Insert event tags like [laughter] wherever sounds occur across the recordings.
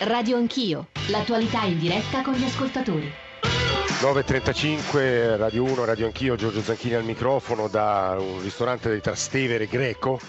Radio Anch'io, l'attualità in diretta con gli ascoltatori. 9.35, Radio 1, Radio Anch'io, Giorgio Zanchini al microfono da un ristorante di Trastevere greco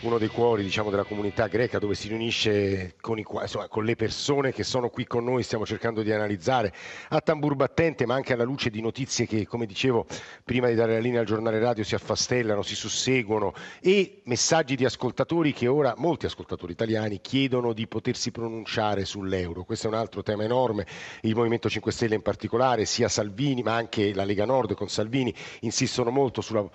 uno dei cuori diciamo, della comunità greca dove si riunisce con, i, insomma, con, le persone che sono qui con noi, stiamo cercando di analizzare a tambur battente ma anche alla luce di notizie che come dicevo prima di dare la linea al giornale radio si affastellano, si susseguono e messaggi di ascoltatori che ora molti ascoltatori italiani chiedono di potersi pronunciare sull'euro. Questo è un altro tema enorme, il Movimento 5 Stelle in particolare, sia Salvini ma anche la Lega Nord con Salvini insistono molto sulla,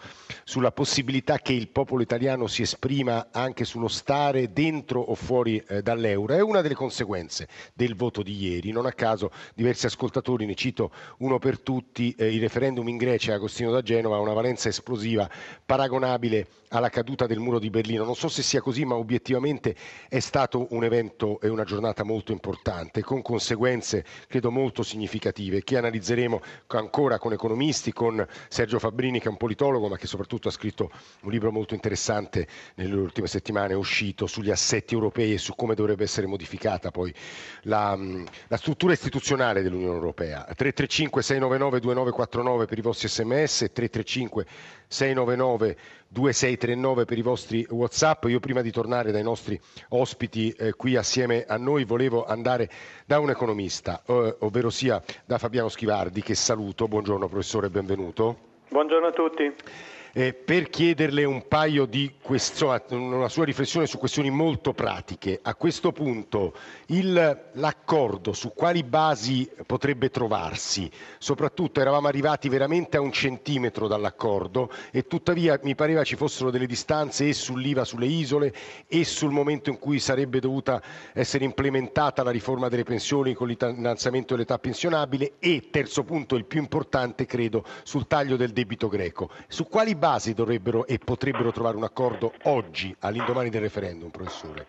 sulla possibilità che il popolo italiano si esprima prima anche sullo stare dentro o fuori eh, dall'euro. È una delle conseguenze del voto di ieri. Non a caso diversi ascoltatori, ne cito uno per tutti, eh, il referendum in Grecia, Agostino da Genova, ha una valenza esplosiva paragonabile alla caduta del muro di Berlino. Non so se sia così, ma obiettivamente è stato un evento e una giornata molto importante, con conseguenze credo molto significative, che analizzeremo ancora con economisti, con Sergio Fabbrini che è un politologo, ma che soprattutto ha scritto un libro molto interessante nelle ultime settimane, è uscito sugli assetti europei e su come dovrebbe essere modificata poi la, la struttura istituzionale dell'Unione Europea. 335 699 2949 per i vostri sms, 335 699 2639 per i vostri Whatsapp. Io prima di tornare dai nostri ospiti eh, qui assieme a noi volevo andare da un economista, eh, ovvero sia da Fabiano Schivardi, che saluto. Buongiorno professore, benvenuto. Buongiorno a tutti eh, per chiederle un paio di questioni, una sua riflessione su questioni molto pratiche. A questo punto il, l'accordo su quali basi potrebbe trovarsi? Soprattutto eravamo arrivati veramente a un centimetro dall'accordo e tuttavia mi pareva ci fossero delle distanze e sull'IVA sulle isole e sul momento in cui sarebbe dovuta essere implementata la riforma delle pensioni con l'innalzamento dell'età pensionabile e terzo punto, il più importante credo, sul taglio del debito greco. Su quali basi dovrebbero e potrebbero trovare un accordo oggi, all'indomani del referendum, professore?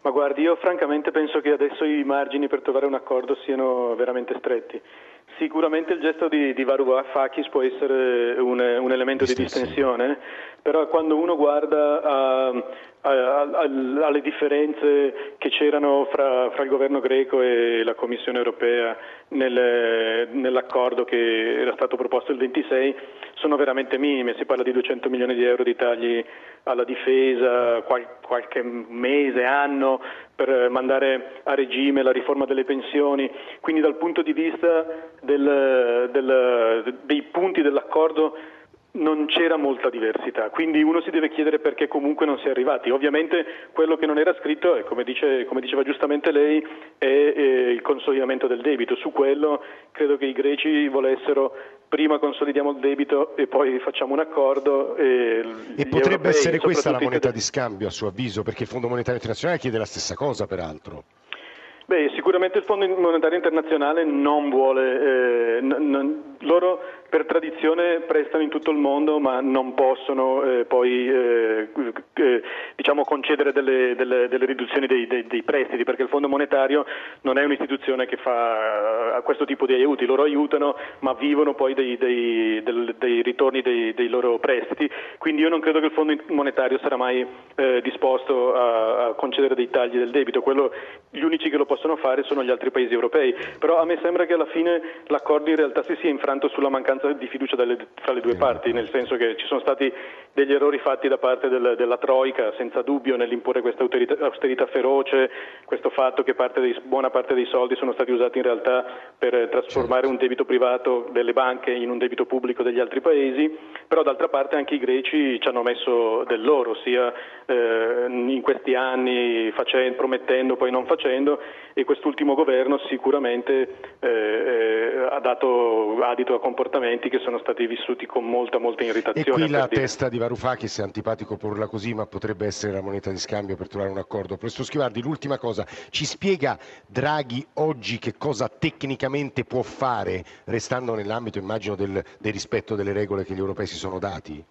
Ma guardi, io francamente penso che adesso i margini per trovare un accordo siano veramente stretti. Sicuramente il gesto di, di Varoufakis può essere un, un elemento di distensione, però quando uno guarda a, a, alle differenze che c'erano fra, fra, il governo greco e la Commissione europea nel, nell'accordo che era stato proposto il 26, sono veramente minime, si parla di 200 milioni di euro di tagli alla difesa, qual, qualche mese, anno per mandare a regime la riforma delle pensioni, quindi dal punto di vista del, del, dei punti dell'accordo non c'era molta diversità, quindi uno si deve chiedere perché comunque non si è arrivati. Ovviamente quello che non era scritto, è, come, dice, come diceva giustamente lei, è, è il consolidamento del debito. Su quello credo che i greci volessero prima consolidiamo il debito e poi facciamo un accordo. E, e potrebbe europei, essere questa la moneta di scambio a suo avviso, perché il Fondo Monetario Internazionale chiede la stessa cosa peraltro. Beh, sicuramente il Fondo Monetario Internazionale non vuole, eh, n- n- loro per tradizione prestano in tutto il mondo ma non possono eh, poi eh, eh, diciamo concedere delle, delle, delle riduzioni dei, dei, dei, prestiti perché il Fondo Monetario non è un'istituzione che fa questo tipo di aiuti, loro aiutano ma vivono poi dei, dei ritorni dei, loro prestiti, quindi io non credo che il Fondo Monetario sarà mai eh, disposto a, a, concedere dei tagli del debito, Quello, gli unici che lo possono fare sono gli altri paesi europei, però a me sembra che alla fine l'accordo in realtà si sia infranto sulla mancanza mancanza di fiducia dalle, tra le due parti, nel senso che ci sono stati degli errori fatti da parte del, della Troica, senza dubbio, nell'imporre questa austerità, austerità feroce, questo fatto che parte dei, buona parte dei soldi sono stati usati in realtà per trasformare certo. un debito privato delle banche in un debito pubblico degli altri paesi, però d'altra parte anche i greci ci hanno messo del loro, sia eh, in questi anni facendo, promettendo, poi non facendo, e quest'ultimo governo sicuramente eh, eh ha dato adito a comportamenti che sono stati vissuti con molta, molta irritazione. E qui la testa di Varoufakis è antipatico porla così, ma potrebbe essere la moneta di scambio per trovare un accordo. Professor Schivardi, l'ultima cosa, ci spiega Draghi oggi che cosa tecnicamente può fare, restando nell'ambito, immagino, del, del rispetto delle regole che gli europei si sono dati?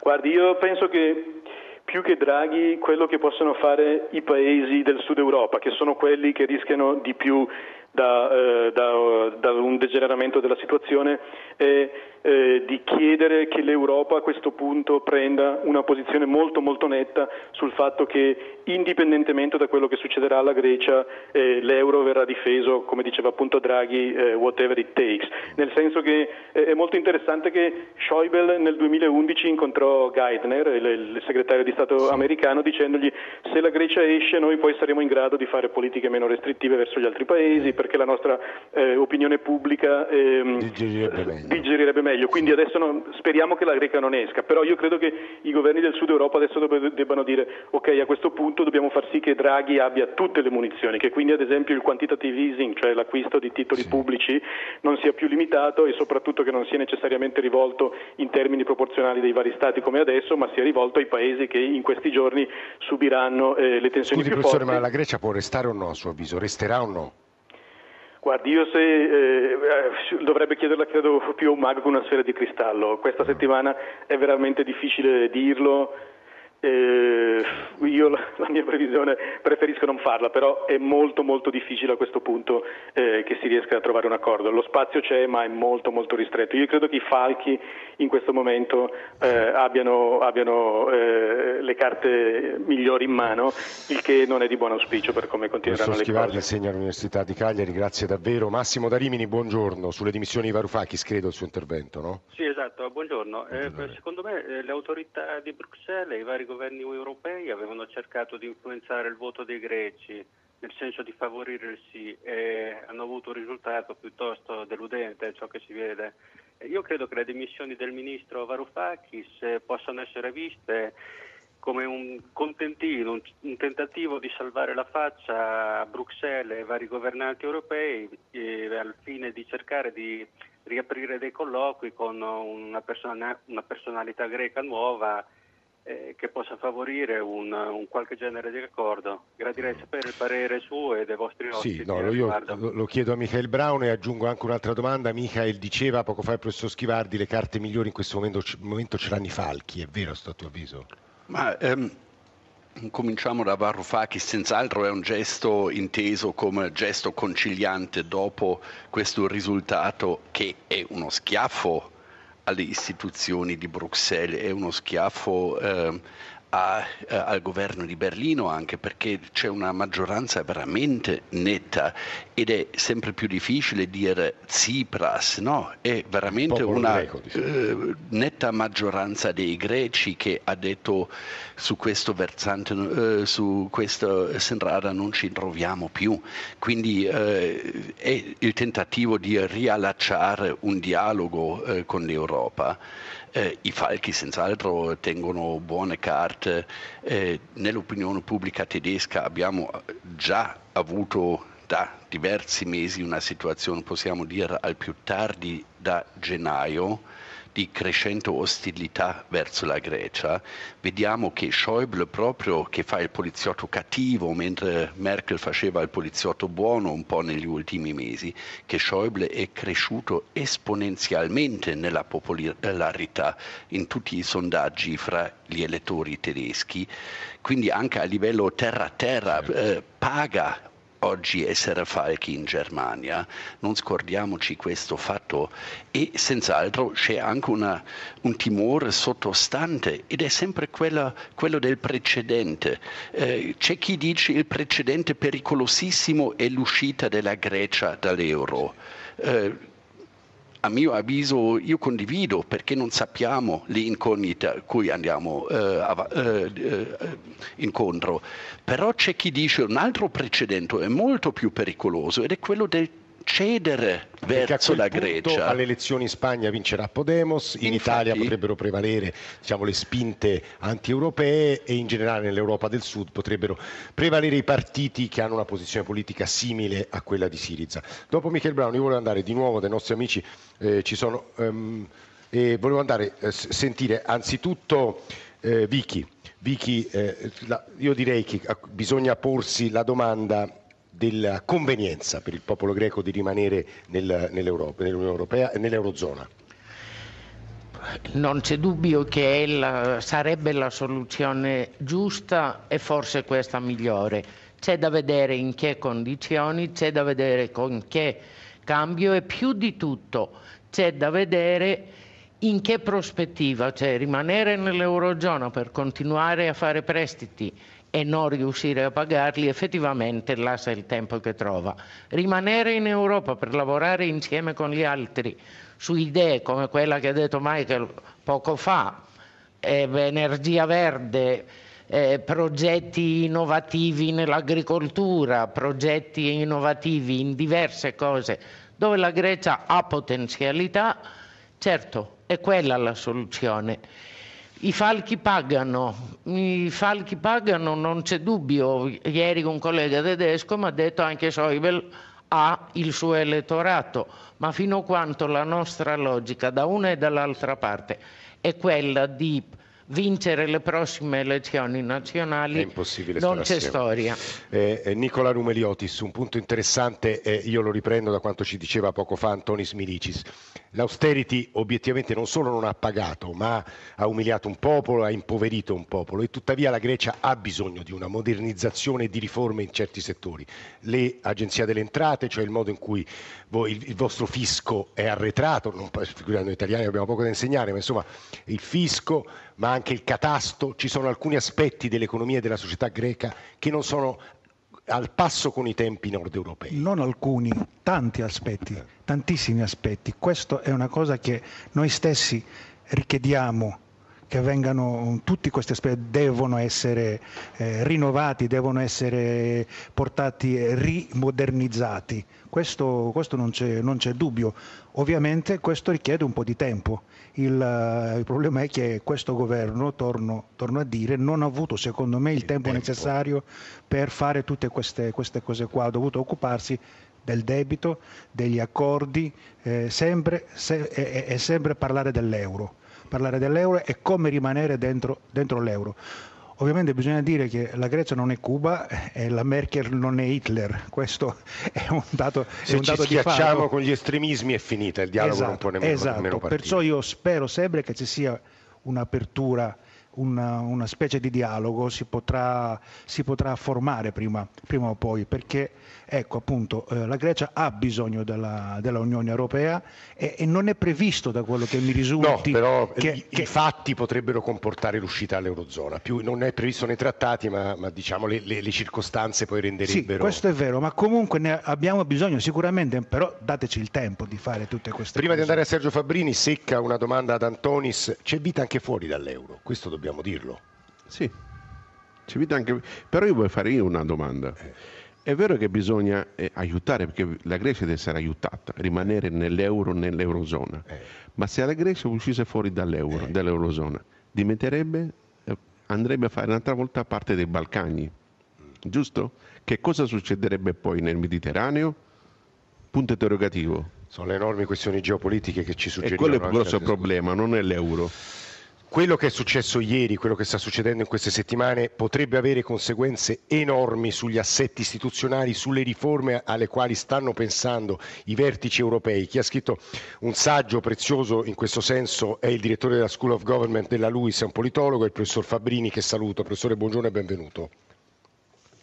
Guardi, io penso che più che Draghi quello che possono fare i paesi del sud Europa, che sono quelli che rischiano di più da, eh, da, da un degeneramento della situazione, è eh, di chiedere che l'Europa a questo punto prenda una posizione molto molto netta sul fatto che indipendentemente da quello che succederà alla Grecia eh, l'euro verrà difeso, come diceva appunto Draghi, eh, whatever it takes, nel senso che eh, è molto interessante che Schäuble nel 2011 incontrò Geithner, il, il segretario di Stato americano, dicendogli se la Grecia esce noi poi saremo in grado di fare politiche meno restrittive verso gli altri paesi perché la nostra eh, opinione pubblica ehm, digerirebbe, meglio. digerirebbe, meglio. Quindi adesso non, speriamo che la Grecia non esca, però io credo che i governi del Sud Europa adesso debbano dire ok a questo punto dobbiamo far sì che Draghi abbia tutte le munizioni, che quindi ad esempio il quantitative easing, cioè l'acquisto di titoli sì. pubblici, non sia più limitato e soprattutto che non sia necessariamente rivolto in termini proporzionali dei vari Stati come adesso, ma sia rivolto ai paesi che in questi giorni subiranno eh, le tensioni Scusi, più professore, forti. ma la Grecia può restare o no a suo avviso? Resterà o no? Guardi, io se eh, dovrebbe chiederla credo più a un mago che una sfera di cristallo. Questa settimana è veramente difficile dirlo. Eh, io la, la, mia previsione preferisco non farla, però è molto molto difficile a questo punto eh, che si riesca a trovare un accordo. Lo spazio c'è, ma è molto molto ristretto. Io credo che i falchi in questo momento eh, abbiano, abbiano eh, le carte migliori in mano, il che non è di buon auspicio per come continueranno Professor le Schivardi cose. insegna all'Università di Cagliari, grazie davvero. Massimo Darimini, buongiorno. Sulle dimissioni di Varoufakis, credo il suo intervento, no? Sì, esatto, buongiorno. Eh, secondo me eh, le autorità di Bruxelles e i vari governi europei avevano cercato di influenzare il voto dei greci nel senso di favorire il sì e hanno avuto un risultato piuttosto deludente, ciò che si vede. Io credo che le dimissioni del ministro Varoufakis eh, possano essere viste come un contentino, un, tentativo di salvare la faccia a Bruxelles e ai vari governanti europei al fine di cercare di riaprire dei colloqui con una, persona, una personalità greca nuova eh, che possa favorire un, un, qualche genere di accordo. Gradirei sapere il parere suo e dei vostri ospiti. Sì, no, io lo, lo, chiedo a Michael Brown e aggiungo anche un'altra domanda. Michael diceva poco fa il professor Schivardi le carte migliori in questo momento, momento ce l'hanno i falchi, è vero sto a tuo avviso? Ma ehm, Cominciamo da Varoufakis, senz'altro è un gesto inteso come gesto conciliante dopo questo risultato che è uno schiaffo alle istituzioni di Bruxelles, è uno schiaffo eh, a, eh, al governo di Berlino anche perché c'è una maggioranza veramente netta ed è sempre più difficile dire Tsipras, no? È veramente una greco, eh, netta maggioranza dei greci che ha detto su questo versante, eh, su questa strada non ci troviamo più. Quindi eh, è il tentativo di riallacciare un dialogo eh, con l'Europa. Eh, I falchi senz'altro tengono buone carte, eh, nell'opinione pubblica tedesca abbiamo già avuto da diversi mesi una situazione, possiamo dire al più tardi da gennaio, di crescente ostilità verso la Grecia, vediamo che Schäuble proprio che fa il poliziotto cattivo mentre Merkel faceva il poliziotto buono un po' negli ultimi mesi, che Schäuble è cresciuto esponenzialmente nella popolarità in tutti i sondaggi fra gli elettori tedeschi, quindi anche a livello terra-terra eh, paga oggi essere falchi in Germania, non scordiamoci questo fatto e senz'altro c'è anche una, un timore sottostante ed è sempre quella, quello del precedente. Eh, c'è chi dice il precedente pericolosissimo è l'uscita della Grecia dall'euro. Eh, a mio avviso io condivido perché non sappiamo le incognite a cui andiamo eh, a, eh, eh, incontro, però c'è chi dice un altro precedente è molto più pericoloso ed è quello del cedere verso la Grecia. Alle elezioni in Spagna vincerà Podemos, in Infatti, Italia potrebbero prevalere diciamo, le spinte anti-europee e in generale nell'Europa del Sud potrebbero prevalere i partiti che hanno una posizione politica simile a quella di Siriza. Dopo Michael Brown io volevo andare di nuovo dai nostri amici, eh, ci sono, um, e volevo andare a eh, sentire anzitutto eh, Vicky. Vicky, eh, la, io direi che bisogna porsi la domanda della convenienza per il popolo greco di rimanere nel, nell'Unione Europea e nell'Eurozona? Non c'è dubbio che la, sarebbe la soluzione giusta e forse questa migliore. C'è da vedere in che condizioni, c'è da vedere con che cambio e più di tutto c'è da vedere in che prospettiva? Cioè rimanere nell'Eurozona per continuare a fare prestiti e non riuscire a pagarli, effettivamente lascia il tempo che trova. Rimanere in Europa per lavorare insieme con gli altri su idee come quella che ha detto Michael poco fa, eh, energia verde, eh, progetti innovativi nell'agricoltura, progetti innovativi in diverse cose dove la Grecia ha potenzialità, certo è quella la soluzione. I falchi pagano, i falchi pagano, non c'è dubbio. Ieri un collega tedesco mi ha detto anche Schäuble ha il suo elettorato, ma fino a quanto la nostra logica da una e dall'altra parte è quella di vincere le prossime elezioni nazionali non c'è storia. Eh, eh, Nicola Rumeliotis, un punto interessante, eh, io lo riprendo da quanto ci diceva poco fa Antonis Milicis. L'austerity obiettivamente non solo non ha pagato, ma ha umiliato un popolo, ha impoverito un popolo e tuttavia la Grecia ha bisogno di una modernizzazione e di riforme in certi settori. Le agenzie delle entrate, cioè il modo in cui voi, il, il, vostro fisco è arretrato, non, noi italiani abbiamo poco da insegnare, ma insomma il fisco, ma anche il catasto, ci sono alcuni aspetti dell'economia e della società greca che non sono al passo con i tempi nord europei? Non alcuni, tanti aspetti, tantissimi aspetti. Questa è una cosa che noi stessi richiediamo che vengano, tutti questi aspetti devono essere eh, rinnovati, devono essere portati, rimodernizzati. Questo, questo non, c'è, non, c'è, dubbio. Ovviamente questo richiede un po' di tempo. Il, il problema è che questo governo, torno, torno, a dire, non ha avuto secondo me il, il tempo, tempo, necessario per fare tutte queste, queste cose qua, ha dovuto occuparsi del debito, degli accordi, eh, sempre, se, e, e sempre parlare dell'euro parlare dell'euro e come rimanere dentro, dentro l'euro. Ovviamente bisogna dire che la Grecia non è Cuba e la Merkel non è Hitler, questo [laughs] è un dato, Se è un dato di fatto. Se ci schiacciamo con gli estremismi è finita, il dialogo esatto, non può nemmeno, esatto. nemmeno partire. Perciò io spero sempre che ci sia un'apertura una, una, specie di dialogo si potrà, si potrà formare prima, prima, o poi, perché ecco, appunto, eh, la Grecia ha bisogno della, dell'Unione Europea e, e, non è previsto da quello che mi risulti. No, però che, i, che... i, fatti potrebbero comportare l'uscita all'Eurozona. Più, non è previsto nei trattati, ma, ma diciamo le, le, le, circostanze poi renderebbero. Sì, questo è vero, ma comunque ne abbiamo bisogno sicuramente, però dateci il tempo di fare tutte queste Prima cose. di andare a Sergio Fabbrini, secca una domanda ad Antonis: c'è vita anche fuori dall'euro? Questo dobbiamo dobbiamo dirlo. Sì, ci vede anche... però io voglio fare io una domanda. È vero che bisogna eh, aiutare, perché la Grecia deve essere aiutata, rimanere nell'euro, nell'eurozona, eh. ma se la Grecia uscisse fuori dall'euro, eh. dall'eurozona, diventerebbe, eh, andrebbe a fare un'altra volta parte dei Balcani, giusto? Che cosa succederebbe poi nel Mediterraneo? Punto interrogativo. Sono le enormi questioni geopolitiche che ci suggeriscono. E quello è il grosso problema, non è l'euro quello che è successo ieri, quello che sta succedendo in queste settimane potrebbe avere conseguenze enormi sugli assetti istituzionali, sulle riforme alle quali stanno pensando i vertici europei. Chi ha scritto un saggio prezioso in questo senso è il direttore della School of Government della LUIS, è un politologo, il professor Fabrini che saluto. Professore, buongiorno e benvenuto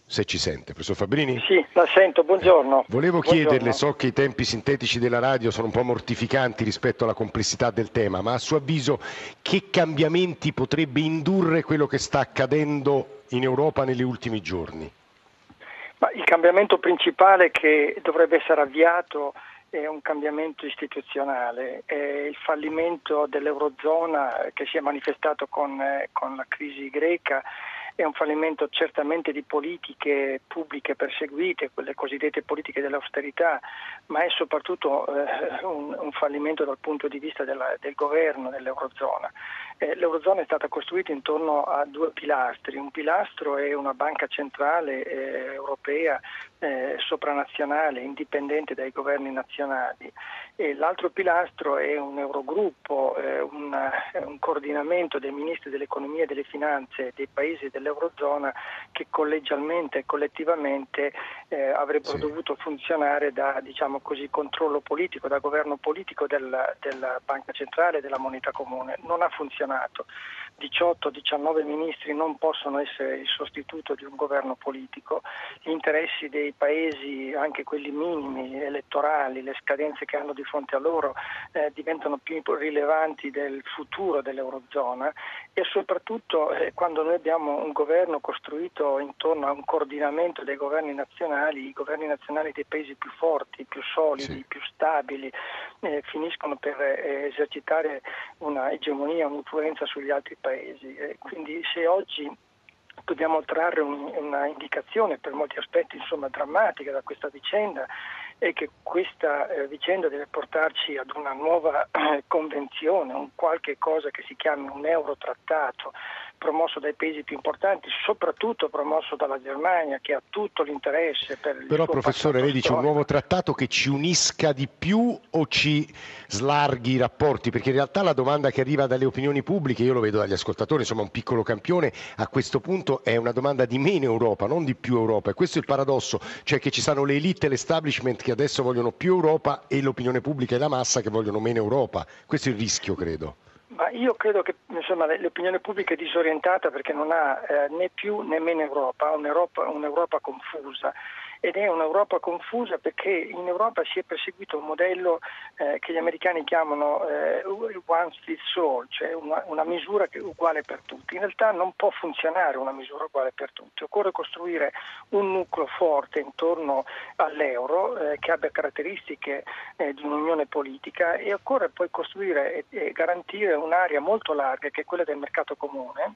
se ci sente. Professor Fabrini? Sì, la sento, buongiorno. Volevo buongiorno. chiederle, so che i tempi sintetici della radio sono un po' mortificanti rispetto alla complessità del tema, ma a suo avviso che cambiamenti potrebbe indurre quello che sta accadendo in Europa negli ultimi giorni? Ma il cambiamento principale che dovrebbe essere avviato è un cambiamento istituzionale, è il fallimento dell'Eurozona che si è manifestato con, eh, con la crisi greca è un fallimento certamente di politiche pubbliche perseguite, quelle cosiddette politiche dell'austerità, ma è soprattutto eh, un, un, fallimento dal punto di vista della, del governo dell'Eurozona. Eh, L'Eurozona è stata costruita intorno a due pilastri, un pilastro è una banca centrale eh, europea eh, sopranazionale, indipendente dai governi nazionali e l'altro pilastro è un Eurogruppo, eh, una, un coordinamento dei ministri dell'economia e delle finanze dei paesi dell'Eurozona che collegialmente e collettivamente eh, avrebbero sì. dovuto funzionare da diciamo così, controllo politico, da governo politico della, della Banca Centrale e della moneta comune. Non ha funzionato 18-19 ministri non possono essere il sostituto di un governo politico, gli interessi dei paesi, anche quelli minimi, elettorali, le scadenze che hanno di fronte a loro eh, diventano più rilevanti del futuro dell'Eurozona e soprattutto eh, quando noi abbiamo un governo costruito intorno a un coordinamento dei governi nazionali, i governi nazionali dei paesi più forti, più solidi, sì. più stabili, eh, finiscono per eh, esercitare una egemonia, un'influenza sugli altri paesi. Eh, quindi se oggi dobbiamo trarre un, una indicazione per molti aspetti insomma, drammatica da questa vicenda è che questa eh, vicenda deve portarci ad una nuova eh, convenzione, un qualche cosa che si chiami un eurotrattato promosso dai paesi più importanti, soprattutto promosso dalla Germania che ha tutto l'interesse per il Però professore, lei dice un nuovo trattato che ci unisca di più o ci slarghi i rapporti? Perché in realtà la domanda che arriva dalle opinioni pubbliche, io lo vedo dagli ascoltatori, insomma un piccolo campione, a questo punto è una domanda di meno Europa, non di più Europa. E questo è il paradosso, cioè che ci sono le elite e l'establishment che adesso vogliono più Europa e l'opinione pubblica e la massa che vogliono meno Europa. Questo è il rischio, credo. Ma io credo che insomma, l'opinione pubblica è disorientata perché non ha eh, né più né meno Europa, un'Europa, un'Europa confusa ed è un'Europa confusa perché in Europa si è perseguito un modello eh, che gli americani chiamano eh, one fits all, cioè una, una misura che uguale per tutti. In realtà non può funzionare una misura uguale per tutti, occorre costruire un nucleo forte intorno all'euro eh, che abbia caratteristiche eh, di un'unione politica e occorre poi costruire e, e garantire un'area molto larga che è quella del mercato comune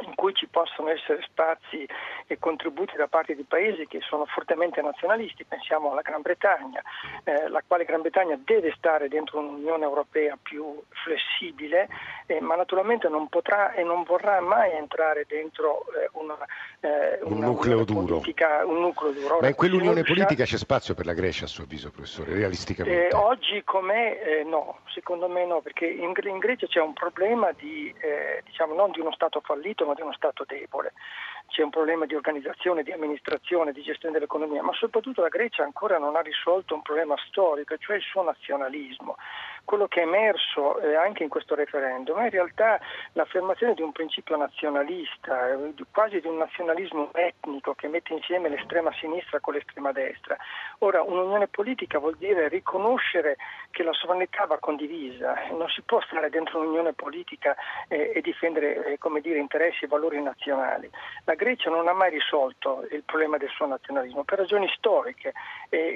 in cui ci possono essere spazi e contributi da parte di paesi che sono fortemente nazionalisti, pensiamo alla Gran Bretagna, eh, la quale Gran Bretagna deve stare dentro un'Unione Europea più flessibile, eh, ma naturalmente non potrà e non vorrà mai entrare dentro eh, una, eh, un, una nucleo politica, un, nucleo duro. Ma in quell'Unione politica c'è spazio per la Grecia a suo avviso, professore, realisticamente? Eh, oggi com'è? Eh, no, secondo me no, perché in, in Grecia c'è un problema di, diciamo, non di uno Stato fallito, di uno Stato debole. C'è un problema di organizzazione, di amministrazione, di gestione dell'economia, ma soprattutto la Grecia ancora non ha risolto un problema storico, cioè il suo nazionalismo quello che è emerso eh, anche in questo referendum è in realtà l'affermazione di un principio nazionalista, eh, quasi di un nazionalismo etnico che mette insieme l'estrema sinistra con l'estrema destra. Ora, un'unione politica vuol dire riconoscere che la sovranità va condivisa, non si può stare dentro un'unione politica eh, e difendere eh, dire, interessi e valori nazionali. La Grecia non ha mai risolto il problema del suo nazionalismo per ragioni storiche,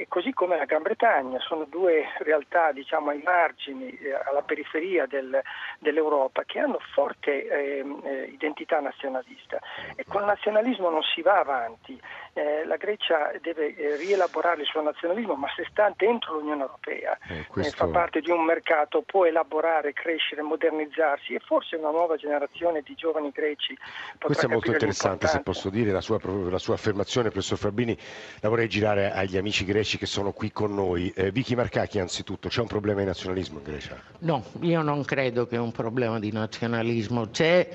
così come la Gran Bretagna, sono due realtà diciamo, ai margini margini, eh, alla periferia del, dell'Europa, che hanno forte ehm, eh, identità nazionalista. E col nazionalismo non si va avanti. Eh, la Grecia deve eh, rielaborare il suo nazionalismo, ma se sta dentro l'Unione Europea, eh, questo... fa parte di un mercato, può elaborare, crescere, modernizzarsi e forse una nuova generazione di giovani greci. Questo è molto interessante, se posso dire, la sua, la sua, affermazione, professor Fabini, la vorrei girare agli amici greci che sono qui con noi. Eh, Vicky Marcacchi, anzitutto, c'è un problema di nazionalismo in Grecia? No, io non credo che un problema di nazionalismo, c'è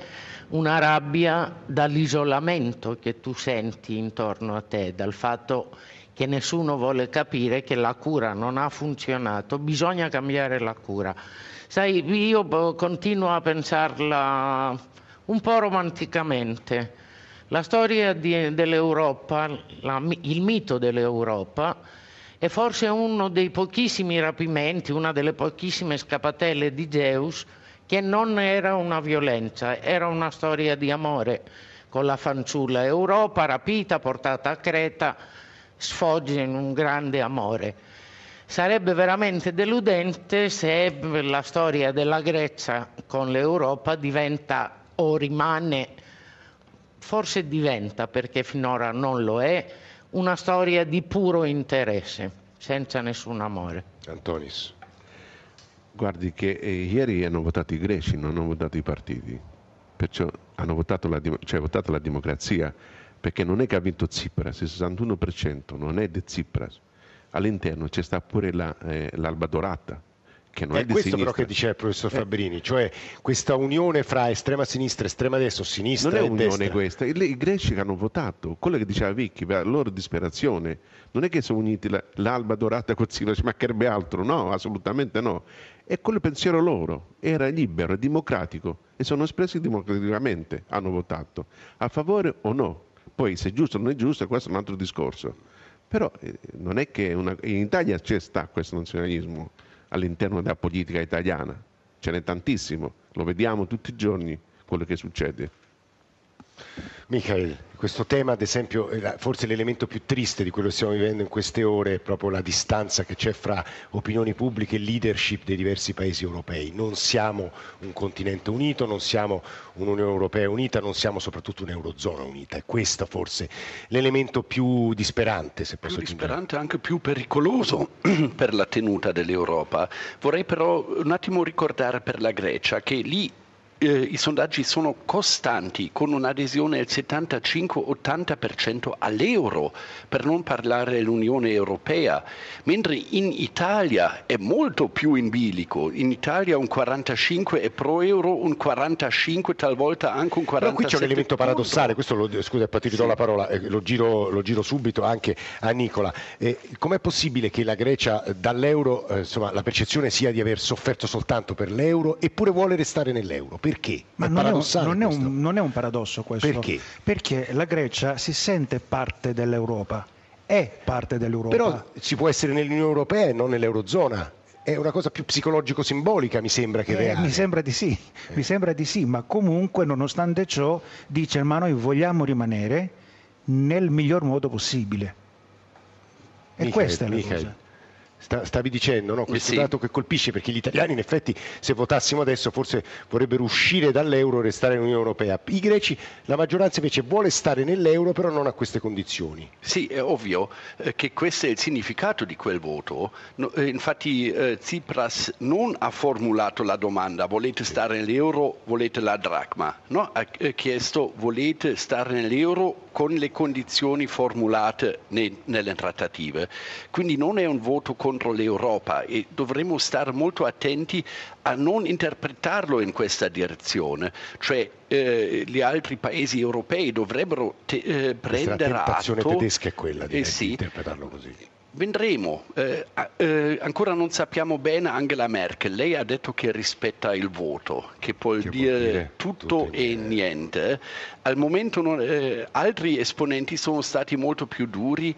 una rabbia dall'isolamento che tu senti intorno a te, dal fatto che nessuno vuole capire che la cura non ha funzionato, bisogna cambiare la cura. Sai, io continuo a pensarla un po' romanticamente. La storia di, dell'Europa, la, il mito dell'Europa, è forse uno dei pochissimi rapimenti, una delle pochissime scappatelle di Zeus che non era una violenza, era una storia di amore con la fanciulla Europa rapita, portata a Creta, sfoggia in un grande amore. Sarebbe veramente deludente se la storia della Grecia con l'Europa diventa o rimane, forse diventa perché finora non lo è, una storia di puro interesse, senza nessun amore. Antonis. Guardi che eh, ieri hanno votato i greci, non hanno votato i partiti, perciò hanno votato la, cioè, votato la democrazia, perché non è che ha vinto Tsipras, il 61% non è di Tsipras, all'interno c'è sta pure la, eh, l'Alba Dorata, che non è, è di questo sinistra. però che diceva il professor Eh. Fabbrini, cioè questa unione fra estrema sinistra, estrema destra sinistra Non è e unione destra. questa, i, greci che hanno votato, quello che diceva Vicky, per la loro disperazione, non è che sono uniti la- l'alba dorata con Silo, ci mancherebbe altro, no, assolutamente no. È quello pensiero loro, era libero, democratico e sono espressi democraticamente, hanno votato, a favore o no. Poi se è giusto o non è giusto, questo è un altro discorso. Però eh, non è che una- in Italia c'è sta questo nazionalismo all'interno della politica italiana, ce n'è tantissimo, lo vediamo tutti i giorni quello che succede. Michael, questo tema ad esempio, è forse l'elemento più triste di quello che stiamo vivendo in queste ore è proprio la distanza che c'è fra opinioni pubbliche e leadership dei diversi paesi europei. Non siamo un continente unito, non siamo un'Unione Europea unita, non siamo soprattutto un'Eurozona unita. È questo forse l'elemento più disperante, se posso più aggiungere. disperante e anche più pericoloso [clears throat] per la tenuta dell'Europa. Vorrei però un attimo ricordare per la Grecia che lì eh, i sondaggi sono costanti con un'adesione del 75-80% all'euro, per non parlare dell'Unione Europea, mentre in Italia è molto più in bilico. In Italia un 45 è pro euro, un 45 talvolta anche un 47 Però qui c'è un elemento paradossale, questo lo, scusa, ti ridò Sì. la parola, eh, lo, giro, lo giro subito anche a Nicola. Eh, com'è possibile che la Grecia eh, dall'euro, eh, insomma, la percezione sia di aver sofferto soltanto per l'euro eppure vuole restare nell'euro? Perché? Ma è non è, un, non è un- non è un paradosso questo. Perché? Perché la Grecia si sente parte dell'Europa, è parte dell'Europa. Però si può essere nell'Unione Europea e non nell'Eurozona. È una cosa più psicologico-simbolica, mi sembra che Eh, reale. mi sembra di sì, mi sembra di sì, ma comunque nonostante ciò dice ma noi vogliamo rimanere nel miglior modo possibile. E Michael, questa è la Michael, cosa. Sta- stavi dicendo no? questo sì. dato che colpisce perché gli italiani in effetti se votassimo adesso forse vorrebbero uscire dall'euro e restare nell'Unione Europea. I greci, la maggioranza invece vuole stare nell'euro però non a queste condizioni. Sì, è ovvio eh, che questo è il significato di quel voto. No, eh, infatti eh, Tsipras non ha formulato la domanda volete stare nell'euro, volete la dracma. No, ha eh, chiesto volete stare nell'euro con le condizioni formulate ne- nelle trattative. Quindi non è un voto contro l'Europa e dovremmo stare molto attenti a non interpretarlo in questa direzione, cioè eh, gli altri paesi europei dovrebbero te- eh, è la prendere tentazione atto tedesca è quella di, eh di sì, interpretarlo così. Vedremo, Eh, a- eh, ancora non sappiamo bene Angela Merkel, lei ha detto che rispetta il voto, che può Che dire, dire tutto, tutto e e niente. Al momento non- eh, altri esponenti sono stati molto più duri.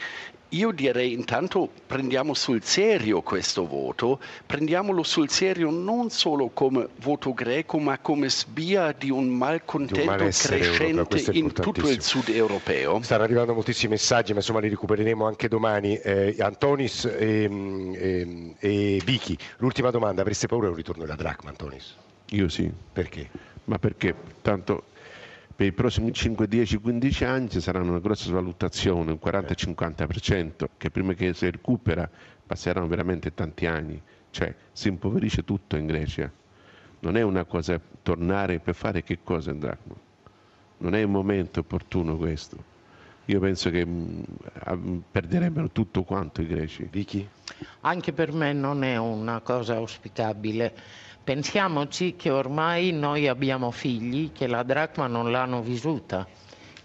Io direi intanto prendiamo sul serio questo voto, prendiamolo sul serio non solo come voto greco, ma come spia di un malcontento malessere europeo, crescente in tutto il sud europeo. Stanno arrivando moltissimi messaggi, ma insomma li recupereremo anche domani. Eh, Antonis e, e, e Vicky, l'ultima domanda, avreste paura di un ritorno della dracma, Antonis? Io sì, Perché? ma perché tanto per i prossimi 5, 10, 15 anni ci sarà una grossa svalutazione, un 40-50%, che prima che si recupera passeranno veramente tanti anni, cioè si impoverisce tutto in Grecia. Non è una cosa tornare per fare che cosa in dracma. Non è un momento opportuno questo. Io penso che mh, ah, perderebbero tutto quanto i greci. Vicky? Anche per me non è una cosa auspicabile. Pensiamoci che ormai noi abbiamo figli che la dracma non l'hanno vissuta,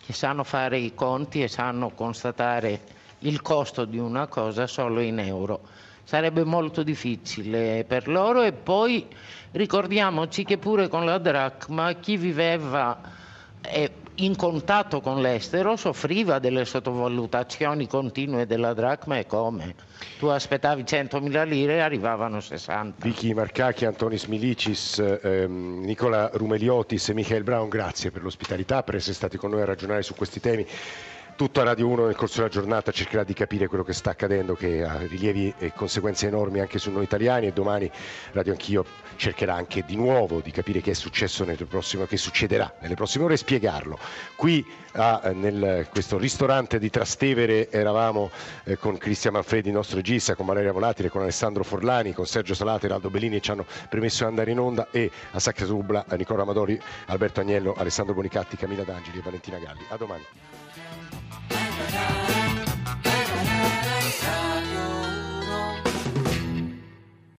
che sanno fare i conti e sanno constatare il costo di una cosa solo in euro. Sarebbe molto difficile per loro e poi ricordiamoci che pure con la dracma chi viveva eh, in contatto con l'estero soffriva delle sottovalutazioni continue della dracma e come? Tu aspettavi 100.000 lire e arrivavano 60. Vicky Marcacchi, Antonis Milicis, ehm, Nicola Rumeliotis e Michael Brown, grazie per l'ospitalità, per essere stati con noi a ragionare su questi temi. Tutta Radio 1 nel corso della giornata cercherà di capire quello che sta accadendo, che ha rilievi e conseguenze enormi anche su noi italiani e domani Radio Anch'io cercherà anche di nuovo di capire che è successo nelle prossime, che succederà nelle prossime ore e spiegarlo. Qui a, nel, questo ristorante di Trastevere eravamo eh, con Cristian Manfredi, il nostro regista, con Valeria Volatile, con Alessandro Forlani, con Sergio Salate, Raldo Bellini ci hanno permesso di andare in onda e a Sacca Subla, Nicola Amadori, Alberto Agnello, Alessandro Bonicatti, Camilla D'Angeli e Valentina Galli. A domani.